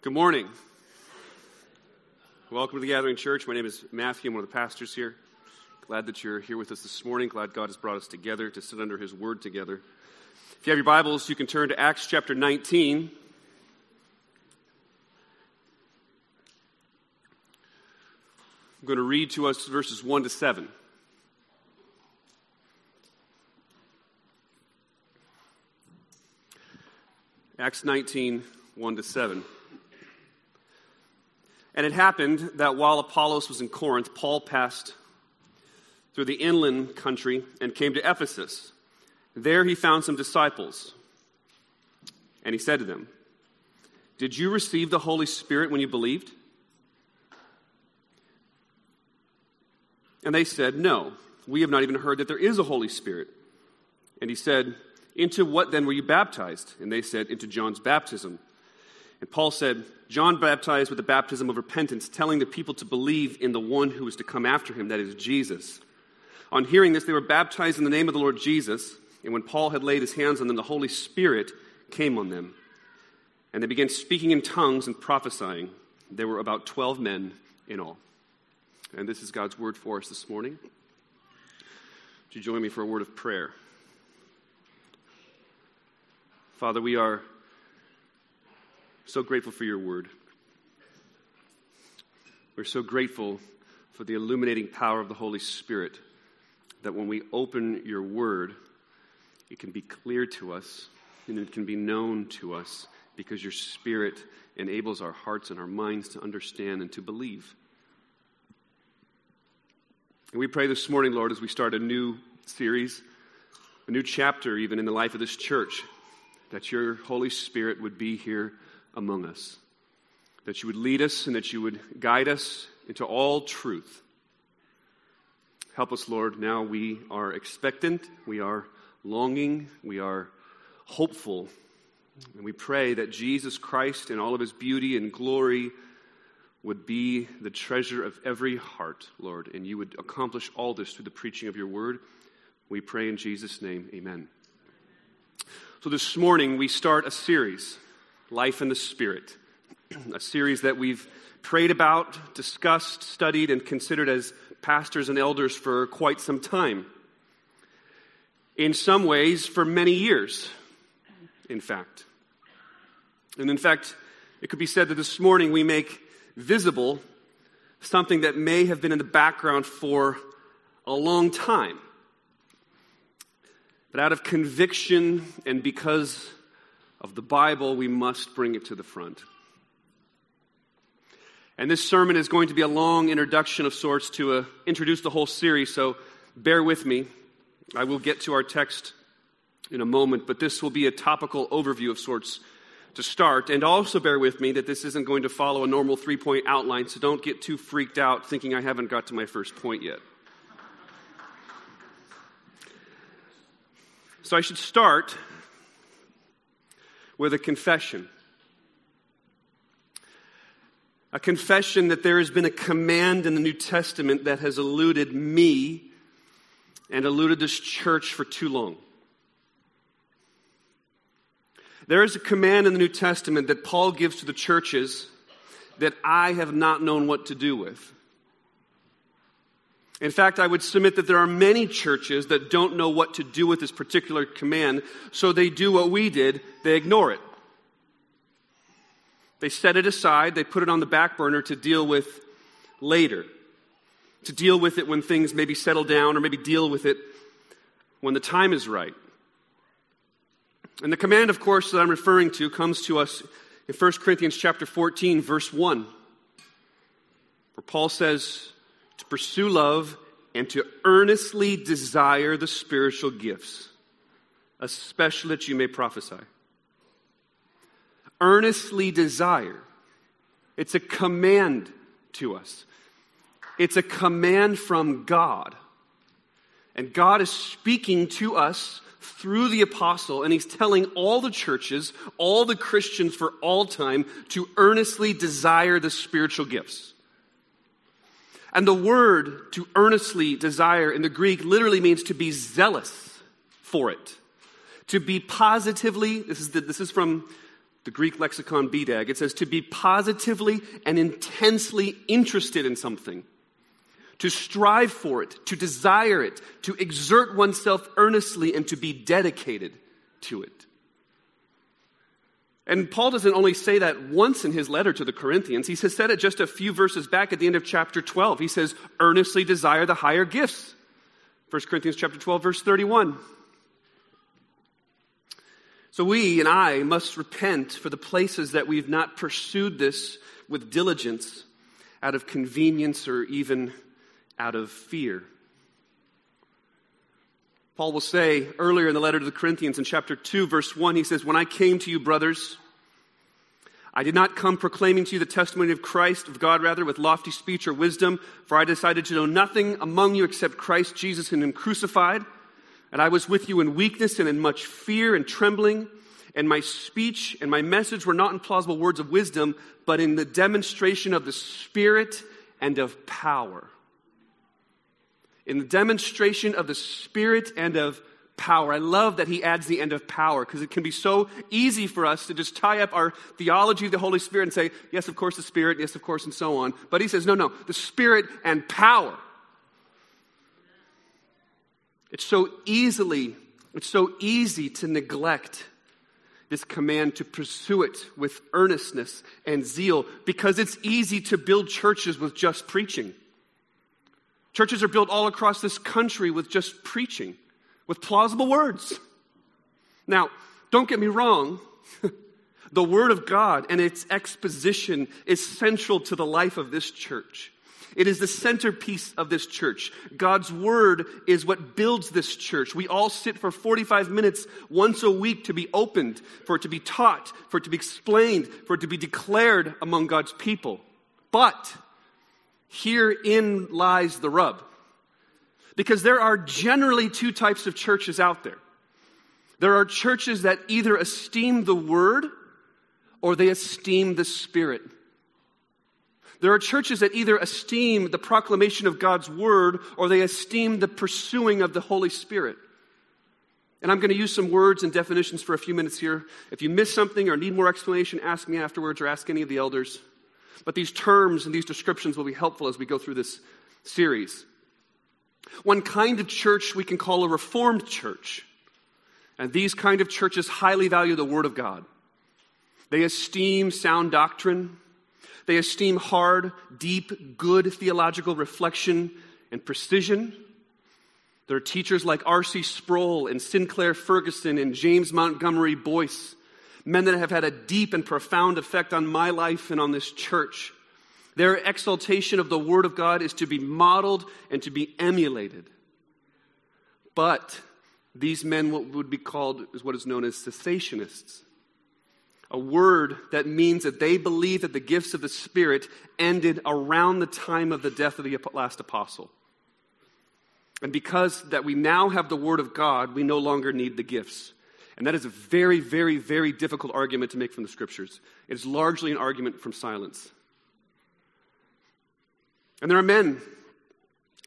Good morning. Welcome to the Gathering Church. My name is Matthew. I'm one of the pastors here. Glad that you're here with us this morning. Glad God has brought us together to sit under His Word together. If you have your Bibles, you can turn to Acts chapter 19. I'm going to read to us verses 1 to 7. Acts 19, 1 to 7. And it happened that while Apollos was in Corinth, Paul passed through the inland country and came to Ephesus. There he found some disciples. And he said to them, Did you receive the Holy Spirit when you believed? And they said, No, we have not even heard that there is a Holy Spirit. And he said, Into what then were you baptized? And they said, Into John's baptism. And Paul said, John baptized with the baptism of repentance, telling the people to believe in the one who is to come after him, that is Jesus. On hearing this, they were baptized in the name of the Lord Jesus. And when Paul had laid his hands on them, the Holy Spirit came on them. And they began speaking in tongues and prophesying. There were about 12 men in all. And this is God's word for us this morning. Would you join me for a word of prayer? Father, we are so grateful for your word. We're so grateful for the illuminating power of the Holy Spirit that when we open your word, it can be clear to us and it can be known to us because your spirit enables our hearts and our minds to understand and to believe. And we pray this morning, Lord, as we start a new series, a new chapter even in the life of this church, that your Holy Spirit would be here among us. That you would lead us and that you would guide us into all truth. Help us, Lord. Now we are expectant, we are longing, we are hopeful. And we pray that Jesus Christ, in all of his beauty and glory, would be the treasure of every heart, Lord, and you would accomplish all this through the preaching of your word. We pray in Jesus' name, amen. So this morning we start a series Life in the Spirit, a series that we've prayed about, discussed, studied, and considered as pastors and elders for quite some time. In some ways, for many years, in fact. And in fact, it could be said that this morning we make visible something that may have been in the background for a long time. But out of conviction and because of the Bible, we must bring it to the front. And this sermon is going to be a long introduction of sorts to uh, introduce the whole series, so bear with me. I will get to our text in a moment, but this will be a topical overview of sorts to start. And also bear with me that this isn't going to follow a normal three point outline, so don't get too freaked out thinking I haven't got to my first point yet. So I should start with a confession. A confession that there has been a command in the New Testament that has eluded me and eluded this church for too long. There is a command in the New Testament that Paul gives to the churches that I have not known what to do with. In fact, I would submit that there are many churches that don't know what to do with this particular command, so they do what we did they ignore it. They set it aside, they put it on the back burner to deal with later, to deal with it when things maybe settle down, or maybe deal with it when the time is right. And the command, of course, that I'm referring to comes to us in 1 Corinthians chapter 14, verse 1, where Paul says, to pursue love, and to earnestly desire the spiritual gifts, especially that you may prophesy. Earnestly desire. It's a command to us. It's a command from God. And God is speaking to us through the apostle, and he's telling all the churches, all the Christians for all time, to earnestly desire the spiritual gifts. And the word to earnestly desire in the Greek literally means to be zealous for it. To be positively, this is, the, this is from the Greek lexicon BDAG. It says to be positively and intensely interested in something, to strive for it, to desire it, to exert oneself earnestly, and to be dedicated to it. And Paul doesn't only say that once in his letter to the Corinthians, he has said it just a few verses back at the end of chapter 12. He says, earnestly desire the higher gifts. 1 Corinthians chapter 12, verse 31. So we and I must repent for the places that we've not pursued this with diligence out of convenience or even out of fear. Paul will say earlier in the letter to the Corinthians in chapter 2, verse 1, he says, When I came to you, brothers, I did not come proclaiming to you the testimony of Christ, of God rather, with lofty speech or wisdom, for I decided to know nothing among you except Christ Jesus and Him crucified. And I was with you in weakness and in much fear and trembling. And my speech and my message were not in plausible words of wisdom, but in the demonstration of the Spirit and of power in the demonstration of the Spirit and of power. I love that he adds the end of power because it can be so easy for us to just tie up our theology of the Holy Spirit and say, yes, of course, the Spirit, yes, of course, and so on. But he says, no, no, the Spirit and power. It's so easily, it's so easy to neglect this command to pursue it with earnestness and zeal because it's easy to build churches with just preaching. Churches are built all across this country with just preaching, with plausible words. Now, don't get me wrong. the Word of God and its exposition is central to the life of this church. It is the centerpiece of this church. God's Word is what builds this church. We all sit for 45 minutes once a week to be opened, for it to be taught, for it to be explained, for it to be declared among God's people. But Herein lies the rub. Because there are generally two types of churches out there. There are churches that either esteem the word or they esteem the spirit. There are churches that either esteem the proclamation of God's word or they esteem the pursuing of the Holy Spirit. And I'm going to use some words and definitions for a few minutes here. If you miss something or need more explanation, ask me afterwards or ask any of the elders. But these terms and these descriptions will be helpful as we go through this series. One kind of church we can call a reformed church. And these kind of churches highly value the Word of God. They esteem sound doctrine. They esteem hard, deep, good theological reflection and precision. There are teachers like R.C. Sproul and Sinclair Ferguson and James Montgomery Boice men that have had a deep and profound effect on my life and on this church. Their exaltation of the Word of God is to be modeled and to be emulated. But these men what would be called is what is known as cessationists. A word that means that they believe that the gifts of the Spirit ended around the time of the death of the last apostle. And because that we now have the Word of God, we no longer need the gifts. And that is a very, very, very difficult argument to make from the scriptures. It is largely an argument from silence. And there are men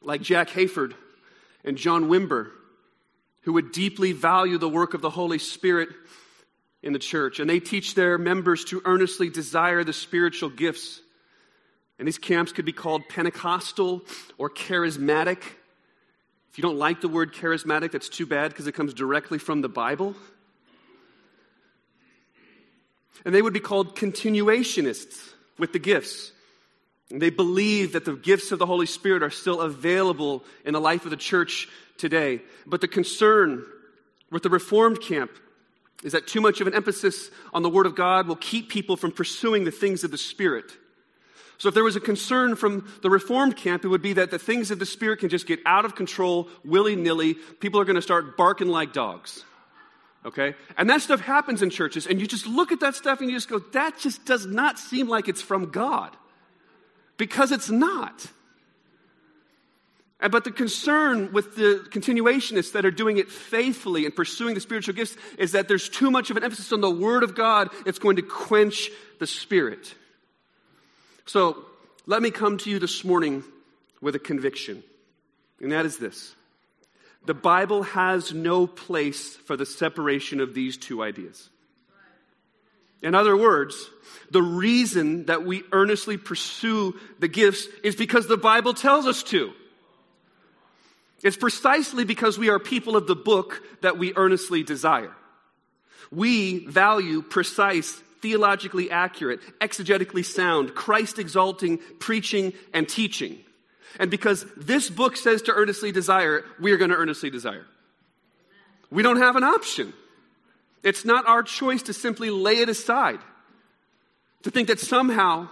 like Jack Hayford and John Wimber who would deeply value the work of the Holy Spirit in the church. And they teach their members to earnestly desire the spiritual gifts. And these camps could be called Pentecostal or charismatic. If you don't like the word charismatic, that's too bad because it comes directly from the Bible. And they would be called continuationists with the gifts. And they believe that the gifts of the Holy Spirit are still available in the life of the church today. But the concern with the Reformed camp is that too much of an emphasis on the Word of God will keep people from pursuing the things of the Spirit. So, if there was a concern from the Reformed camp, it would be that the things of the Spirit can just get out of control willy nilly. People are going to start barking like dogs. Okay? And that stuff happens in churches, and you just look at that stuff and you just go, that just does not seem like it's from God. Because it's not. But the concern with the continuationists that are doing it faithfully and pursuing the spiritual gifts is that there's too much of an emphasis on the Word of God. It's going to quench the Spirit. So let me come to you this morning with a conviction, and that is this the Bible has no place for the separation of these two ideas. In other words, the reason that we earnestly pursue the gifts is because the Bible tells us to. It's precisely because we are people of the book that we earnestly desire. We value precise, theologically accurate, exegetically sound, Christ exalting preaching and teaching. And because this book says to earnestly desire it, we are going to earnestly desire. We don't have an option. It's not our choice to simply lay it aside. To think that somehow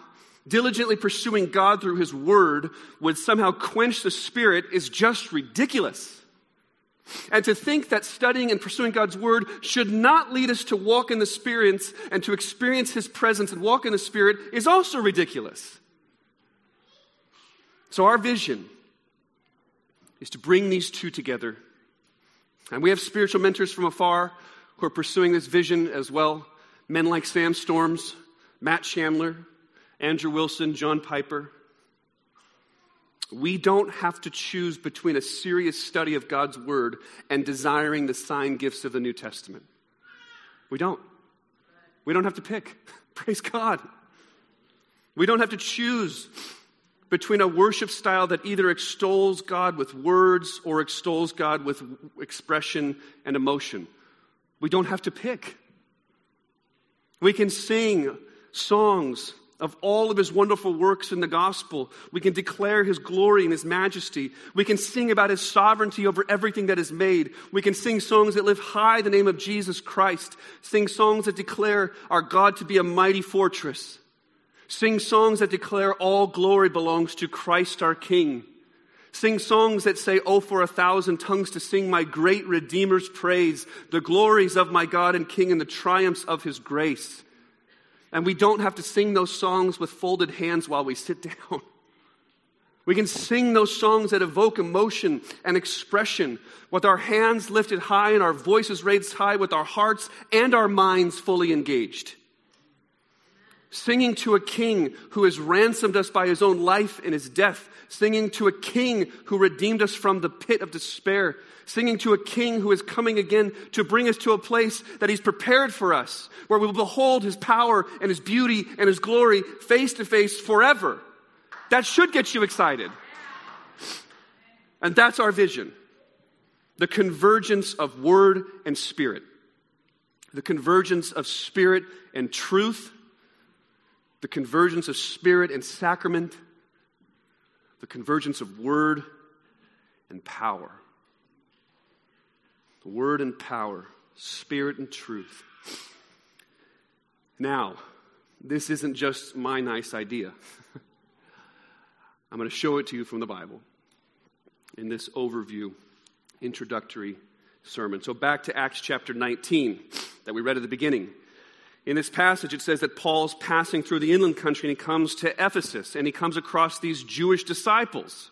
diligently pursuing God through His Word would somehow quench the Spirit is just ridiculous. And to think that studying and pursuing God's Word should not lead us to walk in the Spirit and to experience His presence and walk in the Spirit is also ridiculous. So, our vision is to bring these two together. And we have spiritual mentors from afar who are pursuing this vision as well. Men like Sam Storms, Matt Chandler, Andrew Wilson, John Piper. We don't have to choose between a serious study of God's Word and desiring the sign gifts of the New Testament. We don't. We don't have to pick. Praise God. We don't have to choose between a worship style that either extols God with words or extols God with expression and emotion. We don't have to pick. We can sing songs of all of his wonderful works in the gospel. We can declare his glory and his majesty. We can sing about his sovereignty over everything that is made. We can sing songs that lift high the name of Jesus Christ. Sing songs that declare our God to be a mighty fortress. Sing songs that declare all glory belongs to Christ our King. Sing songs that say, Oh, for a thousand tongues to sing my great Redeemer's praise, the glories of my God and King and the triumphs of his grace. And we don't have to sing those songs with folded hands while we sit down. We can sing those songs that evoke emotion and expression with our hands lifted high and our voices raised high, with our hearts and our minds fully engaged. Singing to a king who has ransomed us by his own life and his death. Singing to a king who redeemed us from the pit of despair singing to a king who is coming again to bring us to a place that he's prepared for us, where we will behold his power and his beauty and his glory face to face forever. That should get you excited. And that's our vision the convergence of word and spirit, the convergence of spirit and truth, the convergence of spirit and sacrament, the convergence of word and power the word and power, spirit and truth. Now, this isn't just my nice idea. I'm going to show it to you from the Bible in this overview, introductory sermon. So, back to Acts chapter 19 that we read at the beginning. In this passage, it says that Paul's passing through the inland country and he comes to Ephesus and he comes across these Jewish disciples.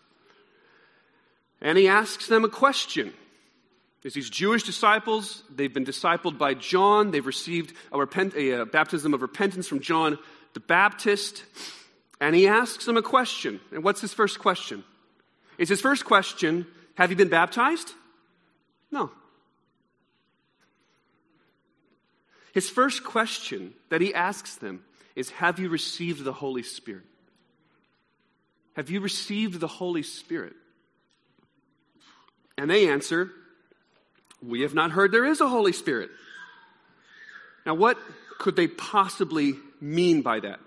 And he asks them a question. There's these Jewish disciples. They've been discipled by John. They've received a, repent, a, a baptism of repentance from John the Baptist. And he asks them a question. And what's his first question? Is his first question, Have you been baptized? No. His first question that he asks them is Have you received the Holy Spirit? Have you received the Holy Spirit? And they answer, we have not heard there is a Holy Spirit. Now, what could they possibly mean by that?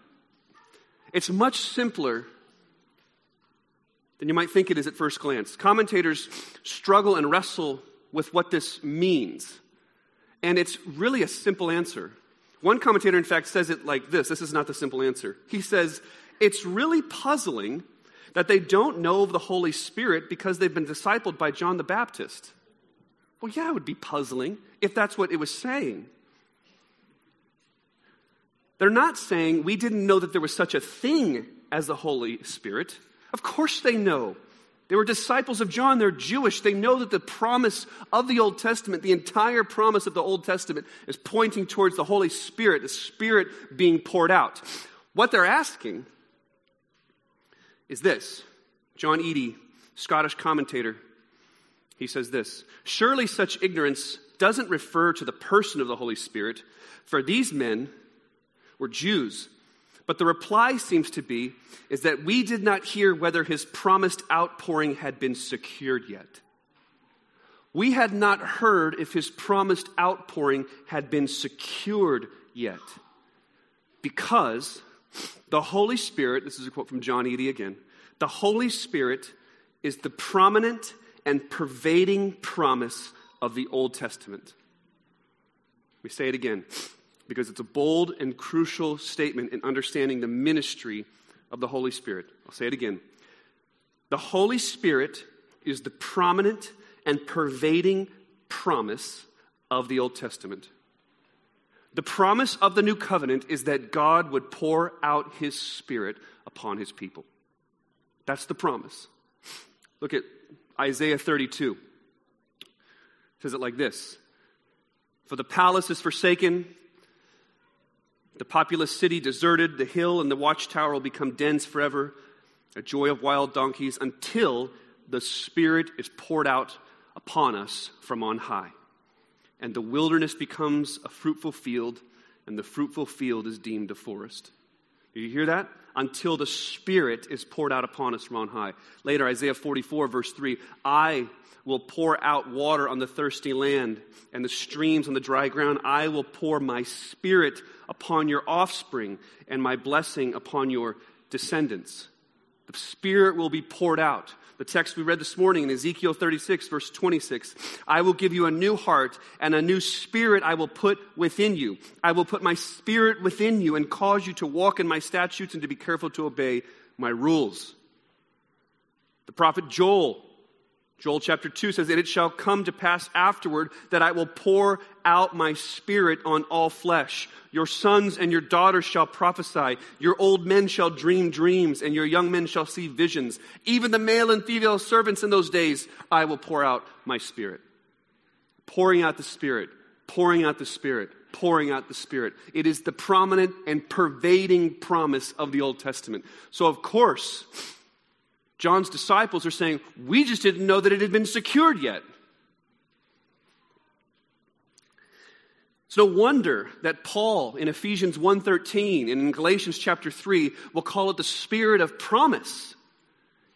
It's much simpler than you might think it is at first glance. Commentators struggle and wrestle with what this means. And it's really a simple answer. One commentator, in fact, says it like this this is not the simple answer. He says, It's really puzzling that they don't know of the Holy Spirit because they've been discipled by John the Baptist. Well, yeah, it would be puzzling if that's what it was saying. They're not saying we didn't know that there was such a thing as the Holy Spirit. Of course they know. They were disciples of John. They're Jewish. They know that the promise of the Old Testament, the entire promise of the Old Testament, is pointing towards the Holy Spirit, the Spirit being poured out. What they're asking is this John Eadie, Scottish commentator, he says this Surely such ignorance doesn't refer to the person of the Holy Spirit, for these men were Jews. But the reply seems to be is that we did not hear whether his promised outpouring had been secured yet. We had not heard if his promised outpouring had been secured yet. Because the Holy Spirit, this is a quote from John Eadie again, the Holy Spirit is the prominent and pervading promise of the Old Testament. We say it again because it's a bold and crucial statement in understanding the ministry of the Holy Spirit. I'll say it again. The Holy Spirit is the prominent and pervading promise of the Old Testament. The promise of the new covenant is that God would pour out his Spirit upon his people. That's the promise. Look at Isaiah 32. It says it like this For the palace is forsaken, the populous city deserted, the hill and the watchtower will become dens forever, a joy of wild donkeys, until the Spirit is poured out upon us from on high. And the wilderness becomes a fruitful field, and the fruitful field is deemed a forest. Do you hear that? Until the Spirit is poured out upon us from on high. Later, Isaiah 44, verse 3 I will pour out water on the thirsty land and the streams on the dry ground. I will pour my Spirit upon your offspring and my blessing upon your descendants. The Spirit will be poured out. The text we read this morning in Ezekiel 36, verse 26 I will give you a new heart, and a new spirit I will put within you. I will put my spirit within you and cause you to walk in my statutes and to be careful to obey my rules. The prophet Joel Joel chapter 2 says, And it shall come to pass afterward that I will pour out my spirit on all flesh. Your sons and your daughters shall prophesy. Your old men shall dream dreams, and your young men shall see visions. Even the male and female servants in those days, I will pour out my spirit. Pouring out the spirit, pouring out the spirit, pouring out the spirit. It is the prominent and pervading promise of the Old Testament. So, of course, John's disciples are saying, We just didn't know that it had been secured yet. It's no wonder that Paul in Ephesians 1:13 and in Galatians chapter 3 will call it the spirit of promise.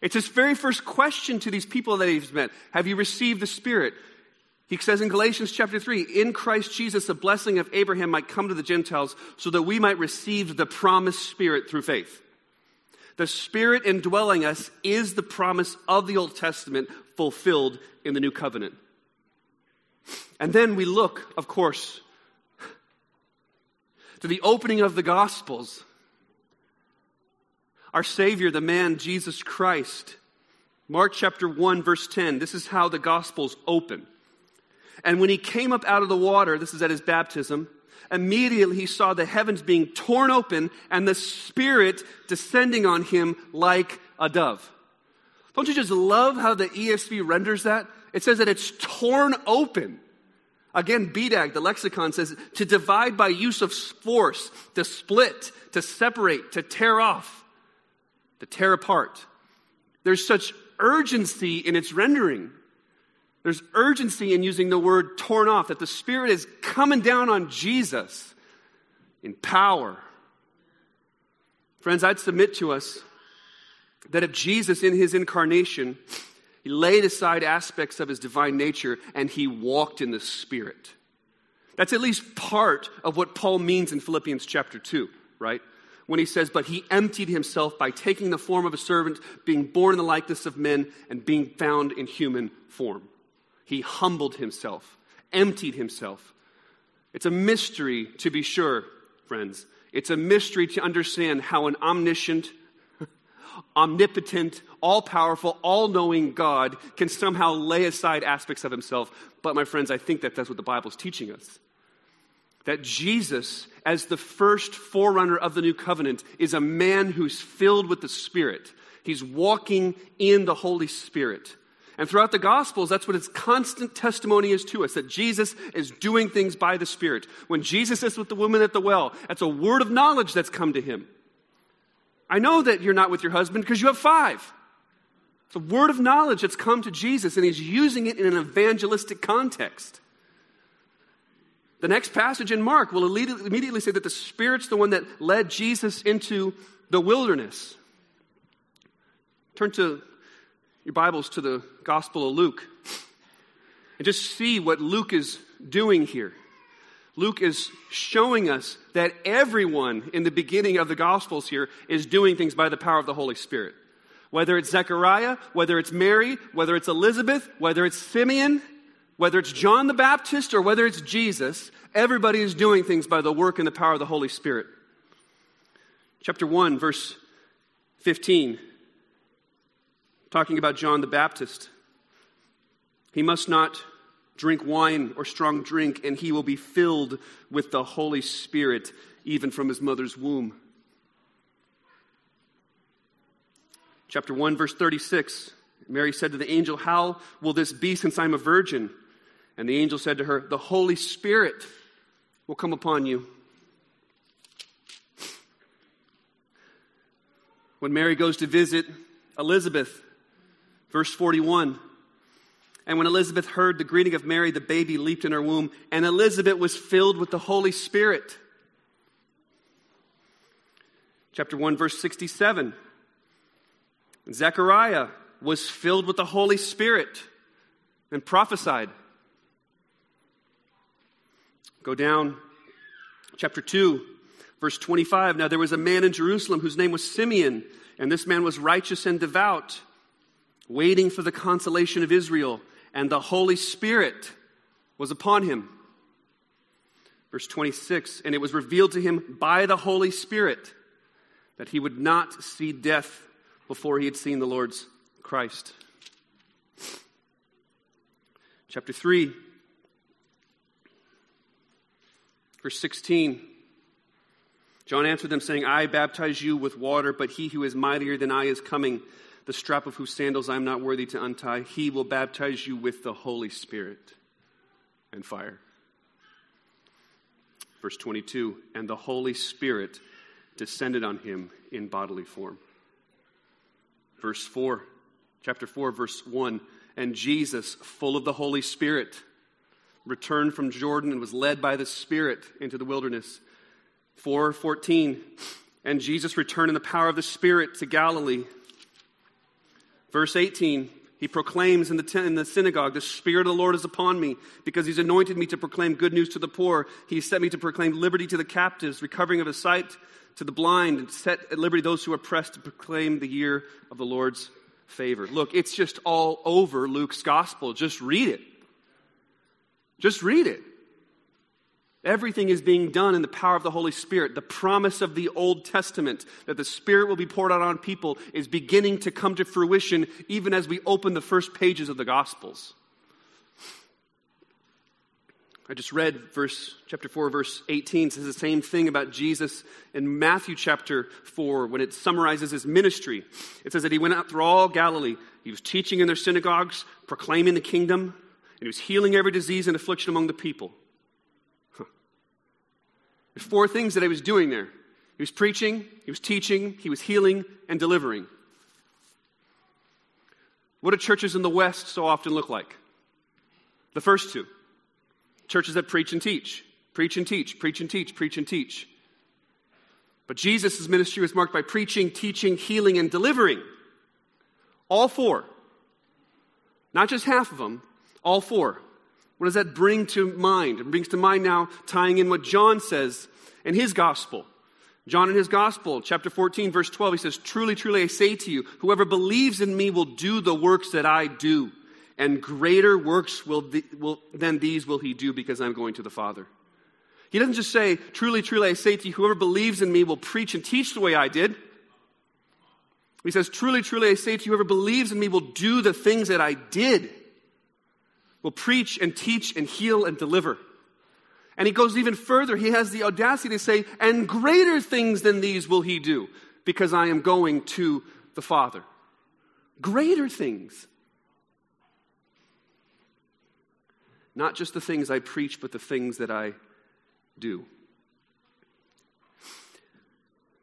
It's his very first question to these people that he's met. Have you received the spirit? He says in Galatians chapter 3, in Christ Jesus, the blessing of Abraham might come to the Gentiles so that we might receive the promised spirit through faith. The Spirit indwelling us is the promise of the Old Testament fulfilled in the New Covenant. And then we look, of course, to the opening of the Gospels. Our Savior, the man Jesus Christ. Mark chapter 1, verse 10. This is how the Gospels open. And when he came up out of the water, this is at his baptism, immediately he saw the heavens being torn open and the Spirit descending on him like a dove. Don't you just love how the ESV renders that? It says that it's torn open. Again, BDAG, the lexicon says to divide by use of force, to split, to separate, to tear off, to tear apart. There's such urgency in its rendering. There's urgency in using the word torn off, that the Spirit is coming down on Jesus in power. Friends, I'd submit to us that if Jesus, in his incarnation, he laid aside aspects of his divine nature and he walked in the Spirit. That's at least part of what Paul means in Philippians chapter 2, right? When he says, But he emptied himself by taking the form of a servant, being born in the likeness of men, and being found in human form. He humbled himself, emptied himself. It's a mystery, to be sure, friends. It's a mystery to understand how an omniscient, omnipotent, all powerful, all knowing God can somehow lay aside aspects of himself. But, my friends, I think that that's what the Bible is teaching us. That Jesus, as the first forerunner of the new covenant, is a man who's filled with the Spirit. He's walking in the Holy Spirit. And throughout the Gospels, that's what its constant testimony is to us that Jesus is doing things by the Spirit. When Jesus is with the woman at the well, that's a word of knowledge that's come to him. I know that you're not with your husband because you have five. It's a word of knowledge that's come to Jesus, and he's using it in an evangelistic context. The next passage in Mark will immediately say that the Spirit's the one that led Jesus into the wilderness. Turn to your Bibles to the Gospel of Luke and just see what Luke is doing here. Luke is showing us that everyone in the beginning of the Gospels here is doing things by the power of the Holy Spirit. Whether it's Zechariah, whether it's Mary, whether it's Elizabeth, whether it's Simeon, whether it's John the Baptist, or whether it's Jesus, everybody is doing things by the work and the power of the Holy Spirit. Chapter 1, verse 15, talking about John the Baptist. He must not drink wine or strong drink, and he will be filled with the Holy Spirit even from his mother's womb. Chapter 1, verse 36 Mary said to the angel, How will this be since I'm a virgin? And the angel said to her, The Holy Spirit will come upon you. When Mary goes to visit Elizabeth, verse 41, and when Elizabeth heard the greeting of Mary, the baby leaped in her womb, and Elizabeth was filled with the Holy Spirit. Chapter 1, verse 67. Zechariah was filled with the Holy Spirit and prophesied. Go down, chapter 2, verse 25. Now there was a man in Jerusalem whose name was Simeon, and this man was righteous and devout, waiting for the consolation of Israel and the Holy Spirit was upon him. Verse 26 And it was revealed to him by the Holy Spirit that he would not see death before he had seen the Lord's Christ. Chapter 3, verse 16. John answered them, saying, I baptize you with water, but he who is mightier than I is coming the strap of whose sandals I am not worthy to untie. He will baptize you with the Holy Spirit and fire. Verse 22 And the Holy Spirit descended on him in bodily form. Verse 4, chapter 4, verse 1 And Jesus, full of the Holy Spirit, returned from Jordan and was led by the Spirit into the wilderness. 414 And Jesus returned in the power of the Spirit to Galilee Verse 18, he proclaims in the, ten, in the synagogue, The Spirit of the Lord is upon me, because he's anointed me to proclaim good news to the poor. He sent me to proclaim liberty to the captives, recovering of his sight to the blind, and set at liberty those who are oppressed to proclaim the year of the Lord's favor. Look, it's just all over Luke's gospel. Just read it. Just read it. Everything is being done in the power of the Holy Spirit. The promise of the Old Testament that the Spirit will be poured out on people is beginning to come to fruition even as we open the first pages of the Gospels. I just read verse chapter 4 verse 18 says the same thing about Jesus in Matthew chapter 4 when it summarizes his ministry. It says that he went out through all Galilee. He was teaching in their synagogues, proclaiming the kingdom, and he was healing every disease and affliction among the people. There's four things that he was doing there. He was preaching, he was teaching, he was healing, and delivering. What do churches in the West so often look like? The first two churches that preach and teach, preach and teach, preach and teach, preach and teach. But Jesus' ministry was marked by preaching, teaching, healing, and delivering. All four. Not just half of them, all four. What does that bring to mind? It brings to mind now tying in what John says in his gospel. John in his gospel, chapter 14, verse 12, he says, Truly, truly, I say to you, whoever believes in me will do the works that I do, and greater works will, will, than these will he do because I'm going to the Father. He doesn't just say, Truly, truly, I say to you, whoever believes in me will preach and teach the way I did. He says, Truly, truly, I say to you, whoever believes in me will do the things that I did will preach and teach and heal and deliver. And he goes even further. He has the audacity to say, and greater things than these will he do, because I am going to the Father. Greater things. Not just the things I preach, but the things that I do.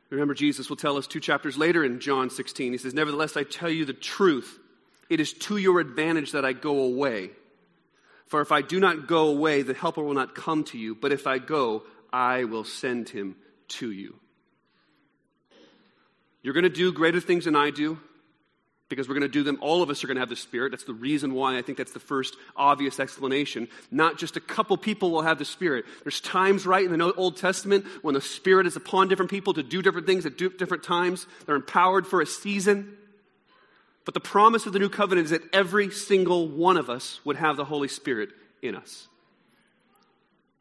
Remember, Jesus will tell us two chapters later in John 16. He says, Nevertheless, I tell you the truth. It is to your advantage that I go away. For if I do not go away, the Helper will not come to you, but if I go, I will send him to you. You're going to do greater things than I do because we're going to do them. All of us are going to have the Spirit. That's the reason why I think that's the first obvious explanation. Not just a couple people will have the Spirit. There's times, right, in the Old Testament when the Spirit is upon different people to do different things at different times. They're empowered for a season. But the promise of the new covenant is that every single one of us would have the Holy Spirit in us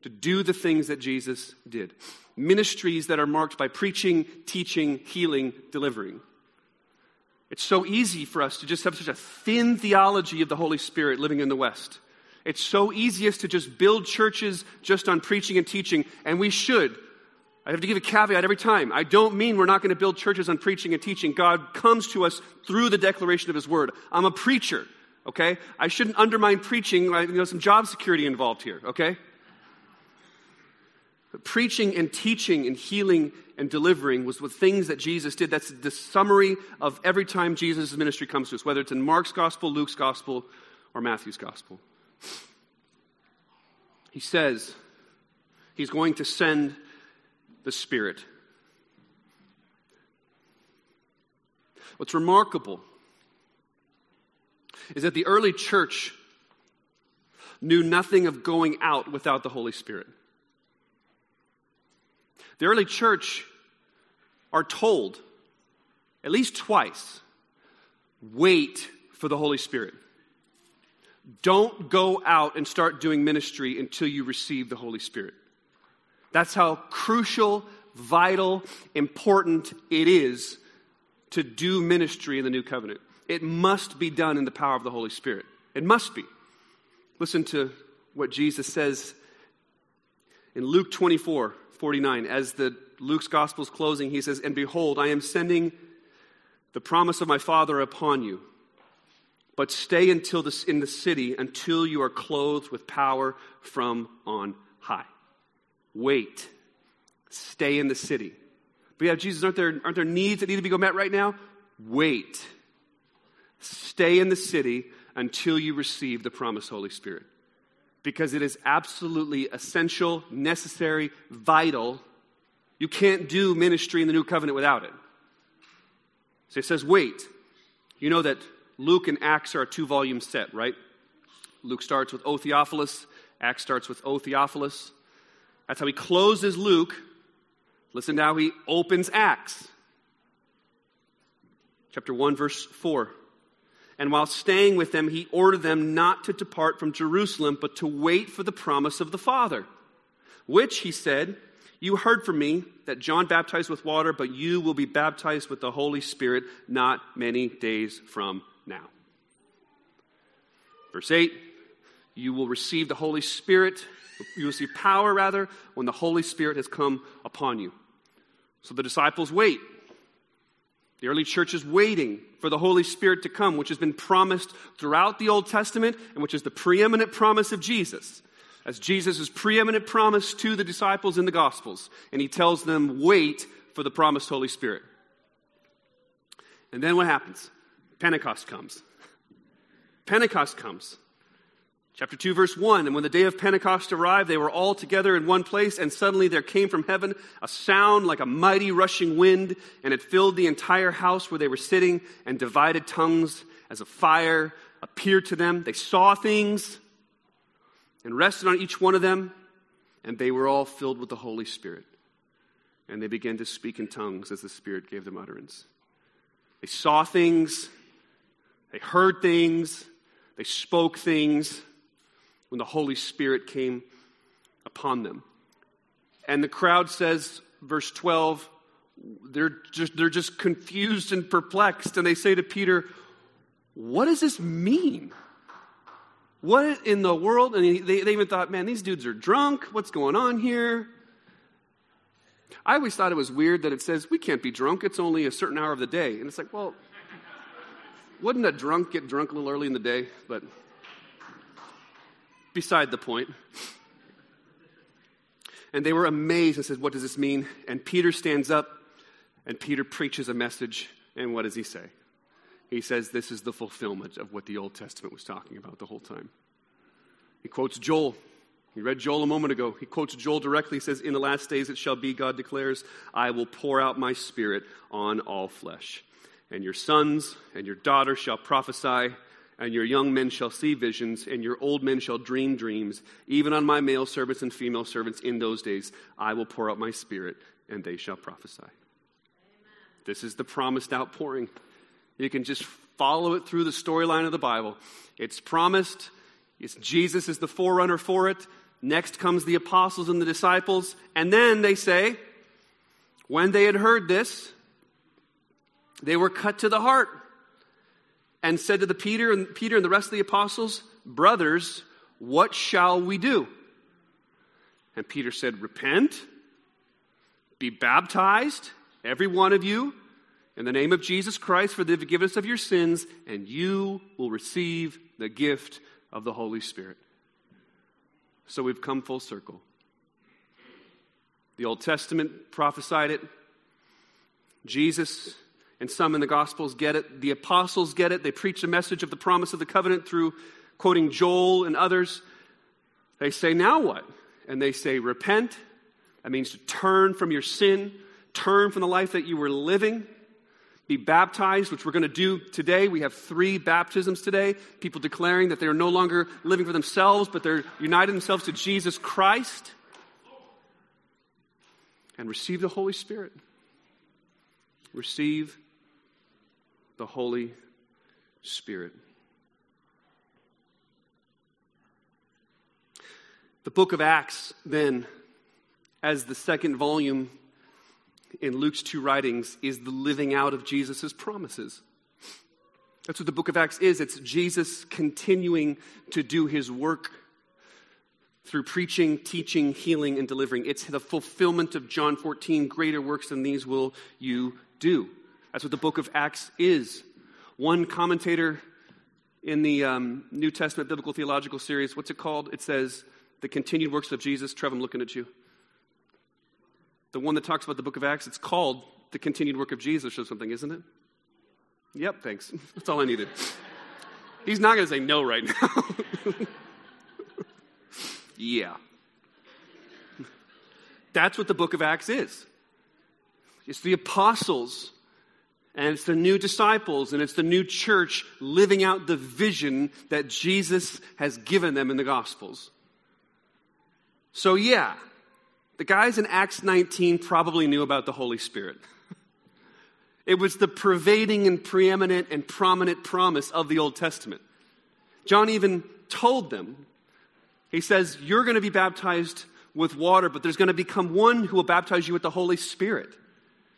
to do the things that Jesus did. Ministries that are marked by preaching, teaching, healing, delivering. It's so easy for us to just have such a thin theology of the Holy Spirit living in the West. It's so easiest to just build churches just on preaching and teaching, and we should. I have to give a caveat every time. I don't mean we're not going to build churches on preaching and teaching. God comes to us through the declaration of His Word. I'm a preacher, okay? I shouldn't undermine preaching. You know, some job security involved here, okay? But preaching and teaching and healing and delivering was the things that Jesus did. That's the summary of every time Jesus' ministry comes to us, whether it's in Mark's gospel, Luke's gospel, or Matthew's gospel. He says he's going to send the Spirit. What's remarkable is that the early church knew nothing of going out without the Holy Spirit. The early church are told, at least twice, wait for the Holy Spirit. Don't go out and start doing ministry until you receive the Holy Spirit. That's how crucial, vital, important it is to do ministry in the new covenant. It must be done in the power of the Holy Spirit. It must be. Listen to what Jesus says in Luke 24 49. As the Luke's gospel is closing, he says, And behold, I am sending the promise of my Father upon you. But stay until this, in the city until you are clothed with power from on high. Wait. Stay in the city. But yeah, Jesus, aren't there, aren't there needs that need to be met right now? Wait. Stay in the city until you receive the promised Holy Spirit. Because it is absolutely essential, necessary, vital. You can't do ministry in the new covenant without it. So it says, wait. You know that Luke and Acts are a two volume set, right? Luke starts with O Theophilus, Acts starts with O Theophilus. That's how he closes Luke. Listen now, he opens Acts. Chapter 1, verse 4. And while staying with them, he ordered them not to depart from Jerusalem, but to wait for the promise of the Father, which, he said, You heard from me that John baptized with water, but you will be baptized with the Holy Spirit not many days from now. Verse 8 You will receive the Holy Spirit you will see power, rather, when the Holy Spirit has come upon you. So the disciples wait. The early church is waiting for the Holy Spirit to come, which has been promised throughout the Old Testament and which is the preeminent promise of Jesus. As Jesus' preeminent promise to the disciples in the Gospels. And he tells them, wait for the promised Holy Spirit. And then what happens? Pentecost comes. Pentecost comes. Chapter 2, verse 1 And when the day of Pentecost arrived, they were all together in one place, and suddenly there came from heaven a sound like a mighty rushing wind, and it filled the entire house where they were sitting, and divided tongues as a fire appeared to them. They saw things and rested on each one of them, and they were all filled with the Holy Spirit. And they began to speak in tongues as the Spirit gave them utterance. They saw things, they heard things, they spoke things when the Holy Spirit came upon them. And the crowd says, verse 12, they're just, they're just confused and perplexed. And they say to Peter, What does this mean? What in the world? And they, they even thought, Man, these dudes are drunk. What's going on here? I always thought it was weird that it says, We can't be drunk. It's only a certain hour of the day. And it's like, Well, wouldn't a drunk get drunk a little early in the day? But beside the point. And they were amazed and said, What does this mean? And Peter stands up and Peter preaches a message. And what does he say? He says, This is the fulfillment of what the Old Testament was talking about the whole time. He quotes Joel. He read Joel a moment ago. He quotes Joel directly. He says, In the last days it shall be, God declares, I will pour out my spirit on all flesh. And your sons and your daughters shall prophesy, and your young men shall see visions, and your old men shall dream dreams. Even on my male servants and female servants in those days, I will pour out my spirit, and they shall prophesy. Amen. This is the promised outpouring. You can just follow it through the storyline of the Bible. It's promised. It's Jesus is the forerunner for it. Next comes the apostles and the disciples. And then they say, when they had heard this, they were cut to the heart and said to the Peter and Peter and the rest of the apostles, "Brothers, what shall we do?" And Peter said, "Repent, be baptized, every one of you, in the name of Jesus Christ for the forgiveness of your sins, and you will receive the gift of the Holy Spirit." So we've come full circle. The Old Testament prophesied it. Jesus and some in the Gospels get it. The apostles get it. They preach the message of the promise of the covenant through quoting Joel and others. They say, Now what? And they say, Repent. That means to turn from your sin, turn from the life that you were living, be baptized, which we're going to do today. We have three baptisms today. People declaring that they are no longer living for themselves, but they're uniting themselves to Jesus Christ. And receive the Holy Spirit. Receive the Holy Spirit. The book of Acts, then, as the second volume in Luke's two writings, is the living out of Jesus' promises. That's what the book of Acts is. It's Jesus continuing to do his work through preaching, teaching, healing, and delivering. It's the fulfillment of John 14 greater works than these will you do. That's what the book of Acts is. One commentator in the um, New Testament Biblical Theological Series, what's it called? It says, The Continued Works of Jesus. Trev, I'm looking at you. The one that talks about the book of Acts, it's called The Continued Work of Jesus or something, isn't it? Yep, thanks. That's all I needed. He's not going to say no right now. yeah. That's what the book of Acts is. It's the apostles and it's the new disciples and it's the new church living out the vision that Jesus has given them in the Gospels. So, yeah, the guys in Acts 19 probably knew about the Holy Spirit. It was the pervading and preeminent and prominent promise of the Old Testament. John even told them, he says, You're going to be baptized with water, but there's going to become one who will baptize you with the Holy Spirit.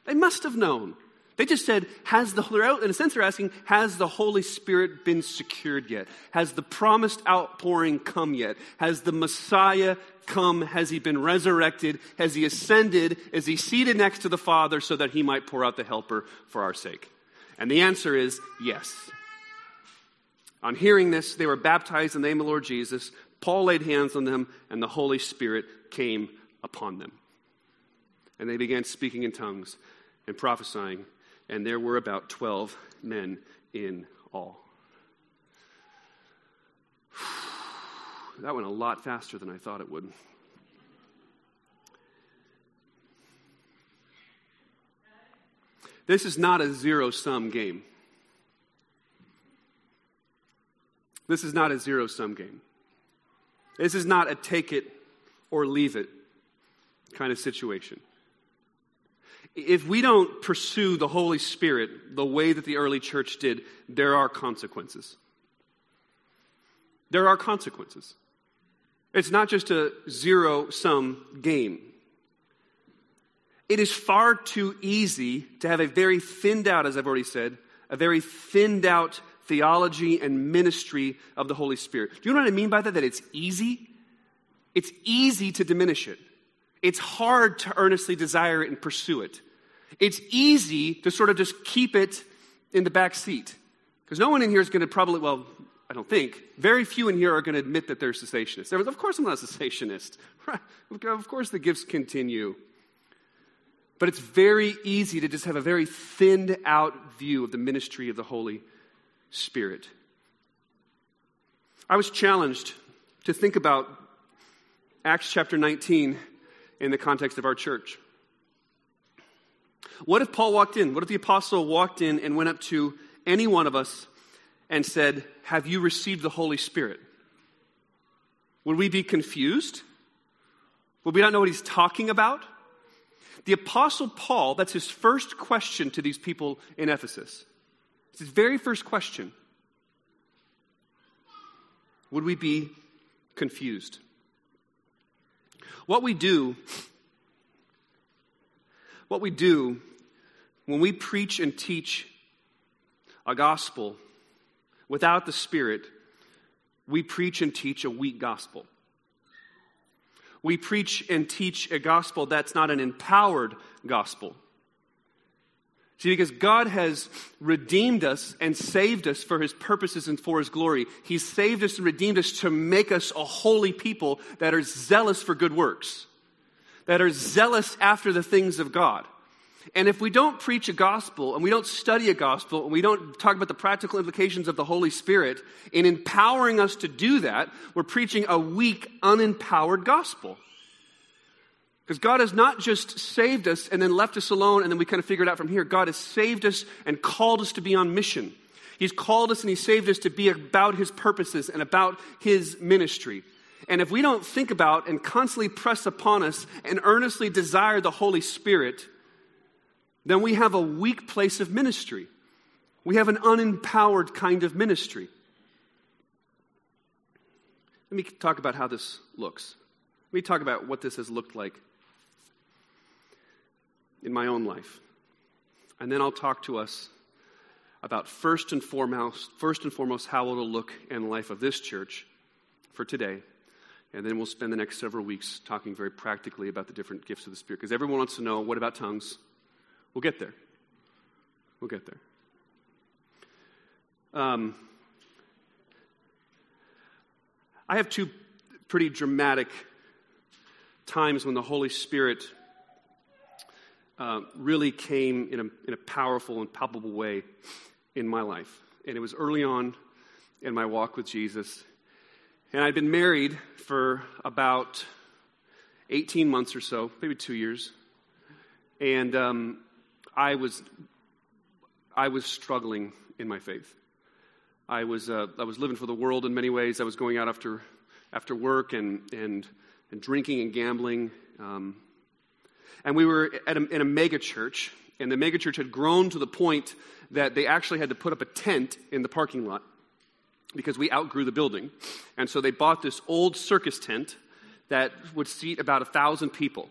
They must have known. They just said, has the, in a sense, they're asking, has the Holy Spirit been secured yet? Has the promised outpouring come yet? Has the Messiah come? Has he been resurrected? Has he ascended? Is he seated next to the Father so that he might pour out the helper for our sake? And the answer is yes. On hearing this, they were baptized in the name of the Lord Jesus. Paul laid hands on them, and the Holy Spirit came upon them. And they began speaking in tongues and prophesying and there were about 12 men in all. That went a lot faster than I thought it would. This is not a zero sum game. This is not a zero sum game. This is not a take it or leave it kind of situation if we don't pursue the Holy Spirit the way that the early church did, there are consequences. There are consequences. It's not just a zero sum game. It is far too easy to have a very thinned out, as I've already said, a very thinned out theology and ministry of the Holy Spirit. Do you know what I mean by that? That it's easy? It's easy to diminish it. It's hard to earnestly desire it and pursue it. It's easy to sort of just keep it in the back seat. Because no one in here is going to probably, well, I don't think, very few in here are going to admit that they're cessationists. Of course, I'm not a cessationist. Of course, the gifts continue. But it's very easy to just have a very thinned out view of the ministry of the Holy Spirit. I was challenged to think about Acts chapter 19 in the context of our church. What if Paul walked in? What if the apostle walked in and went up to any one of us and said, Have you received the Holy Spirit? Would we be confused? Would we not know what he's talking about? The Apostle Paul, that's his first question to these people in Ephesus. It's his very first question. Would we be confused? What we do, what we do when we preach and teach a gospel without the Spirit, we preach and teach a weak gospel we preach and teach a gospel that's not an empowered gospel. See, because God has redeemed us and saved us for his purposes and for his glory. He's saved us and redeemed us to make us a holy people that are zealous for good works, that are zealous after the things of God. And if we don't preach a gospel and we don't study a gospel and we don't talk about the practical implications of the Holy Spirit in empowering us to do that, we're preaching a weak, unempowered gospel. Because God has not just saved us and then left us alone and then we kind of figure it out from here. God has saved us and called us to be on mission. He's called us and He saved us to be about His purposes and about His ministry. And if we don't think about and constantly press upon us and earnestly desire the Holy Spirit, then we have a weak place of ministry. We have an unempowered kind of ministry. Let me talk about how this looks. Let me talk about what this has looked like in my own life. And then I'll talk to us about first and foremost, first and foremost how it'll look in the life of this church for today. And then we'll spend the next several weeks talking very practically about the different gifts of the Spirit. Because everyone wants to know what about tongues? We'll get there. We'll get there. Um, I have two pretty dramatic times when the Holy Spirit uh, really came in a, in a powerful and palpable way in my life. And it was early on in my walk with Jesus. And I'd been married for about 18 months or so, maybe two years. And um, I was, I was struggling in my faith. I was, uh, I was living for the world in many ways. I was going out after, after work and, and, and drinking and gambling. Um, and we were at a, in a mega church, and the mega church had grown to the point that they actually had to put up a tent in the parking lot because we outgrew the building. And so they bought this old circus tent that would seat about a thousand people.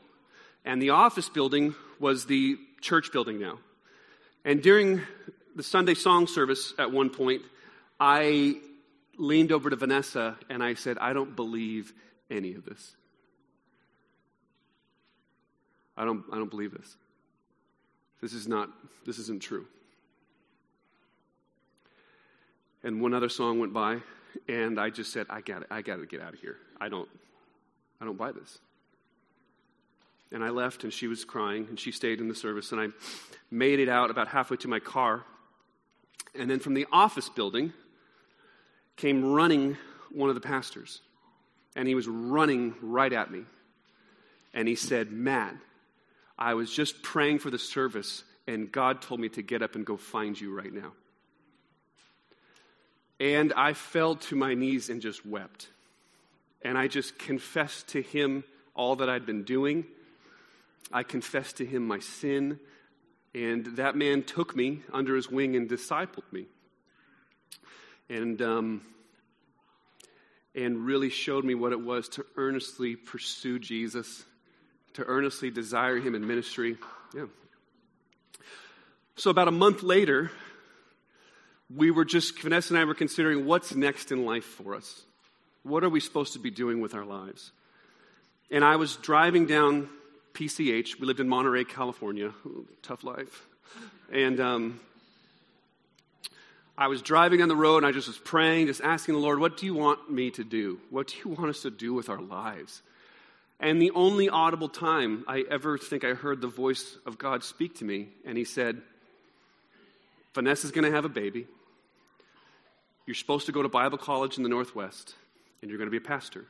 And the office building was the church building now. And during the Sunday song service at one point, I leaned over to Vanessa and I said, I don't believe any of this. I don't, I don't believe this. This is not, this isn't true. And one other song went by, and I just said, I got I got to get out of here. I don't, I don't buy this. And I left, and she was crying, and she stayed in the service, and I made it out about halfway to my car. And then from the office building came running one of the pastors, and he was running right at me. And he said, Matt, I was just praying for the service, and God told me to get up and go find you right now. And I fell to my knees and just wept. And I just confessed to him all that I'd been doing. I confessed to him my sin. And that man took me under his wing and discipled me. And, um, and really showed me what it was to earnestly pursue Jesus to earnestly desire Him in ministry. Yeah. So, about a month later, we were just, Vanessa and I were considering what's next in life for us. What are we supposed to be doing with our lives? And I was driving down PCH. We lived in Monterey, California. Tough life. And um, I was driving on the road and I just was praying, just asking the Lord, what do you want me to do? What do you want us to do with our lives? And the only audible time I ever think I heard the voice of God speak to me, and he said, Vanessa's going to have a baby. You're supposed to go to Bible college in the Northwest, and you're going to be a pastor.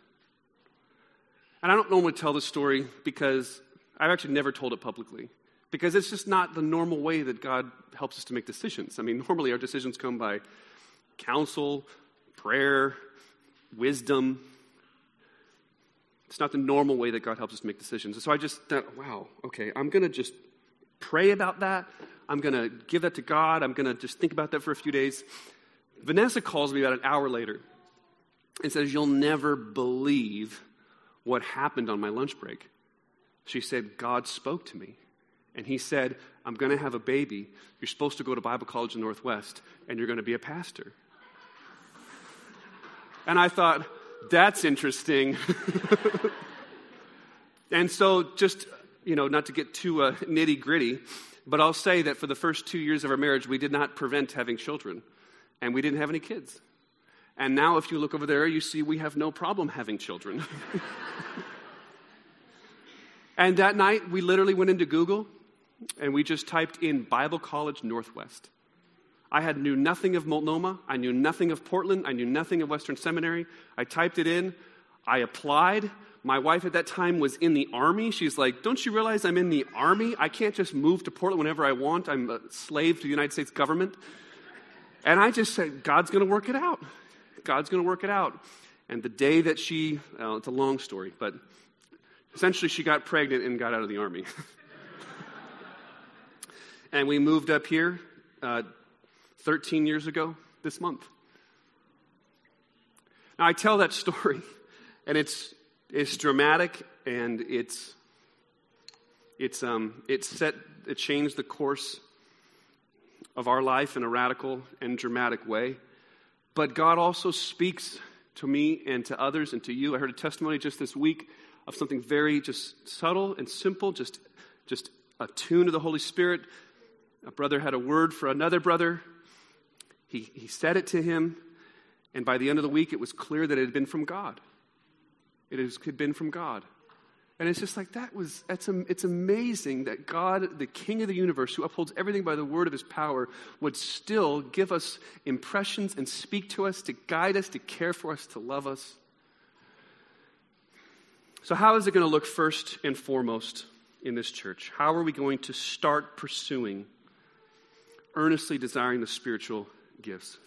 And I don't normally tell this story because I've actually never told it publicly because it's just not the normal way that God helps us to make decisions. I mean, normally our decisions come by counsel, prayer, wisdom. It's not the normal way that God helps us to make decisions. So I just thought, wow, okay, I'm going to just pray about that. I'm going to give that to God. I'm going to just think about that for a few days. Vanessa calls me about an hour later and says, You'll never believe what happened on my lunch break. She said, God spoke to me. And he said, I'm going to have a baby. You're supposed to go to Bible college in Northwest, and you're going to be a pastor. And I thought, that's interesting. and so, just, you know, not to get too uh, nitty gritty, but I'll say that for the first two years of our marriage, we did not prevent having children, and we didn't have any kids. And now, if you look over there, you see we have no problem having children. and that night, we literally went into Google and we just typed in Bible College Northwest. I had knew nothing of Multnomah. I knew nothing of Portland. I knew nothing of Western Seminary. I typed it in. I applied. My wife at that time was in the army. She's like, Don't you realize I'm in the army? I can't just move to Portland whenever I want. I'm a slave to the United States government. And I just said, God's going to work it out. God's going to work it out. And the day that she, well, it's a long story, but essentially she got pregnant and got out of the army. and we moved up here uh, 13 years ago this month. Now, I tell that story, and it's, it's dramatic, and it's, it's, um, it's set, it changed the course of our life in a radical and dramatic way. But God also speaks to me and to others and to you. I heard a testimony just this week of something very just subtle and simple, just, just a tune of the Holy Spirit. A brother had a word for another brother. He, he said it to him, and by the end of the week, it was clear that it had been from God. It had been from God. And it's just like that was, it's, it's amazing that God, the King of the universe, who upholds everything by the word of his power, would still give us impressions and speak to us, to guide us, to care for us, to love us. So, how is it going to look first and foremost in this church? How are we going to start pursuing, earnestly desiring the spiritual gifts?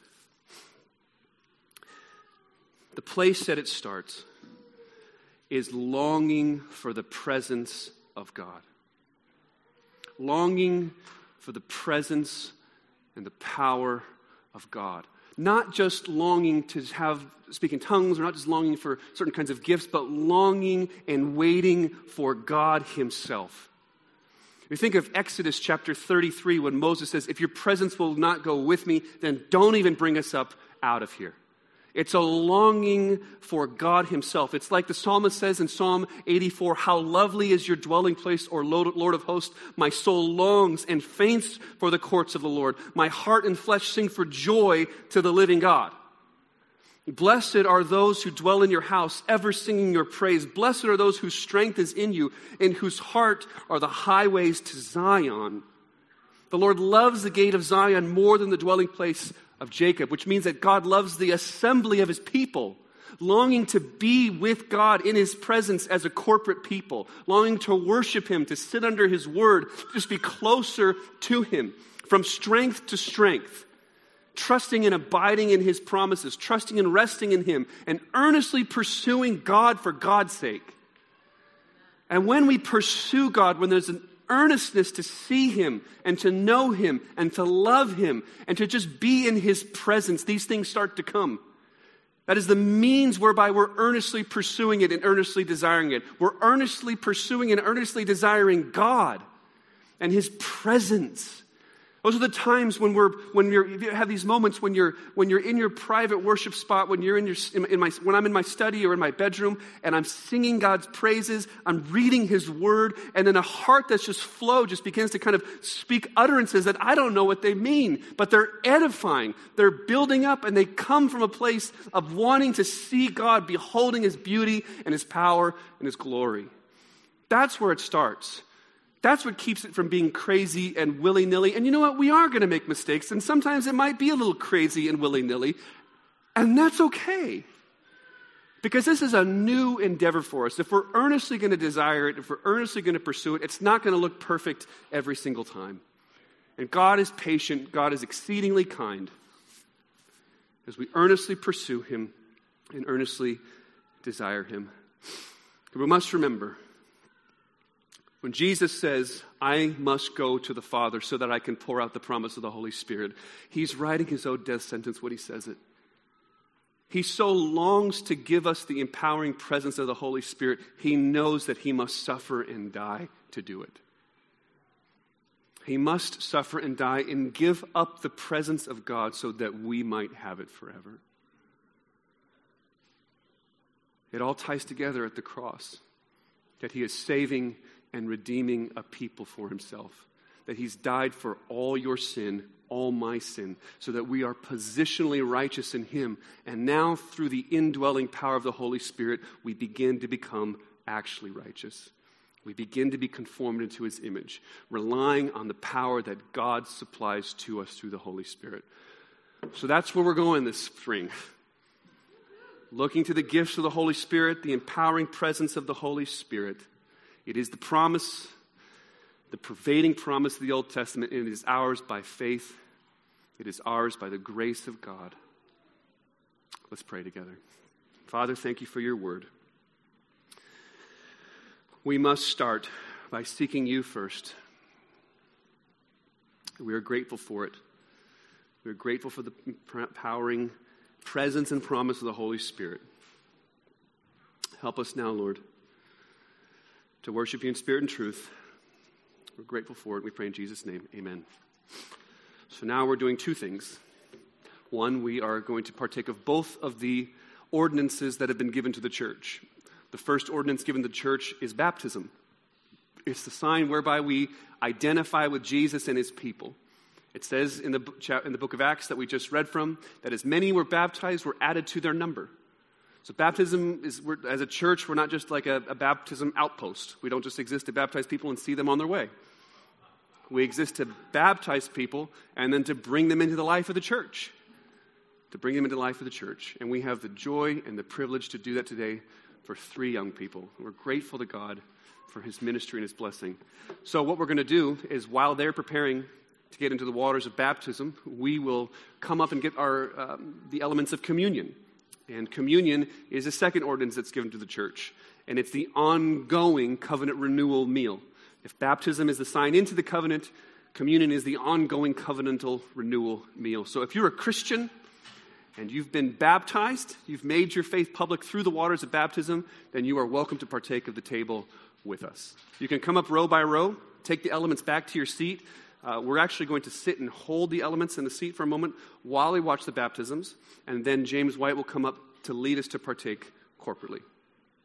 The place that it starts is longing for the presence of God. Longing for the presence and the power of God. Not just longing to have speak in tongues, or not just longing for certain kinds of gifts, but longing and waiting for God Himself. We think of Exodus chapter 33 when Moses says, If your presence will not go with me, then don't even bring us up out of here. It's a longing for God Himself. It's like the psalmist says in Psalm 84 How lovely is your dwelling place, or Lord of hosts. My soul longs and faints for the courts of the Lord. My heart and flesh sing for joy to the living God. Blessed are those who dwell in your house, ever singing your praise. Blessed are those whose strength is in you, in whose heart are the highways to Zion. The Lord loves the gate of Zion more than the dwelling place of Jacob, which means that God loves the assembly of his people, longing to be with God in his presence as a corporate people, longing to worship him, to sit under his word, just be closer to him from strength to strength. Trusting and abiding in his promises, trusting and resting in him, and earnestly pursuing God for God's sake. And when we pursue God, when there's an earnestness to see Him and to know Him and to love Him and to just be in His presence, these things start to come. That is the means whereby we're earnestly pursuing it and earnestly desiring it. We're earnestly pursuing and earnestly desiring God and His presence those are the times when we're when you're you have these moments when you're when you're in your private worship spot, when you're in your in, my when I'm in my study or in my bedroom and I'm singing God's praises, I'm reading His Word, and then a heart that's just flow just begins to kind of speak utterances that I don't know what they mean, but they're edifying, they're building up, and they come from a place of wanting to see God, beholding His beauty and His power and His glory. That's where it starts. That's what keeps it from being crazy and willy nilly. And you know what? We are going to make mistakes, and sometimes it might be a little crazy and willy nilly, and that's okay. Because this is a new endeavor for us. If we're earnestly going to desire it, if we're earnestly going to pursue it, it's not going to look perfect every single time. And God is patient, God is exceedingly kind as we earnestly pursue Him and earnestly desire Him. we must remember when Jesus says, I must go to the Father so that I can pour out the promise of the Holy Spirit, he's writing his own death sentence when he says it. He so longs to give us the empowering presence of the Holy Spirit, he knows that he must suffer and die to do it. He must suffer and die and give up the presence of God so that we might have it forever. It all ties together at the cross that he is saving and redeeming a people for himself. That he's died for all your sin, all my sin, so that we are positionally righteous in him. And now, through the indwelling power of the Holy Spirit, we begin to become actually righteous. We begin to be conformed into his image, relying on the power that God supplies to us through the Holy Spirit. So that's where we're going this spring. Looking to the gifts of the Holy Spirit, the empowering presence of the Holy Spirit it is the promise, the pervading promise of the Old Testament, and it is ours by faith. It is ours by the grace of God. Let's pray together. Father, thank you for your word. We must start by seeking you first. We are grateful for it. We are grateful for the empowering presence and promise of the Holy Spirit. Help us now, Lord to worship you in spirit and truth. We're grateful for it. We pray in Jesus' name. Amen. So now we're doing two things. One, we are going to partake of both of the ordinances that have been given to the church. The first ordinance given to the church is baptism. It's the sign whereby we identify with Jesus and his people. It says in the, in the book of Acts that we just read from that as many were baptized were added to their number. So, baptism is, as a church, we're not just like a, a baptism outpost. We don't just exist to baptize people and see them on their way. We exist to baptize people and then to bring them into the life of the church. To bring them into the life of the church. And we have the joy and the privilege to do that today for three young people. We're grateful to God for his ministry and his blessing. So, what we're going to do is while they're preparing to get into the waters of baptism, we will come up and get our, um, the elements of communion. And communion is a second ordinance that's given to the church, and it's the ongoing covenant renewal meal. If baptism is the sign into the covenant, communion is the ongoing covenantal renewal meal. So if you're a Christian and you've been baptized, you've made your faith public through the waters of baptism, then you are welcome to partake of the table with us. You can come up row by row, take the elements back to your seat. Uh, we're actually going to sit and hold the elements in the seat for a moment while we watch the baptisms, and then James White will come up to lead us to partake corporately.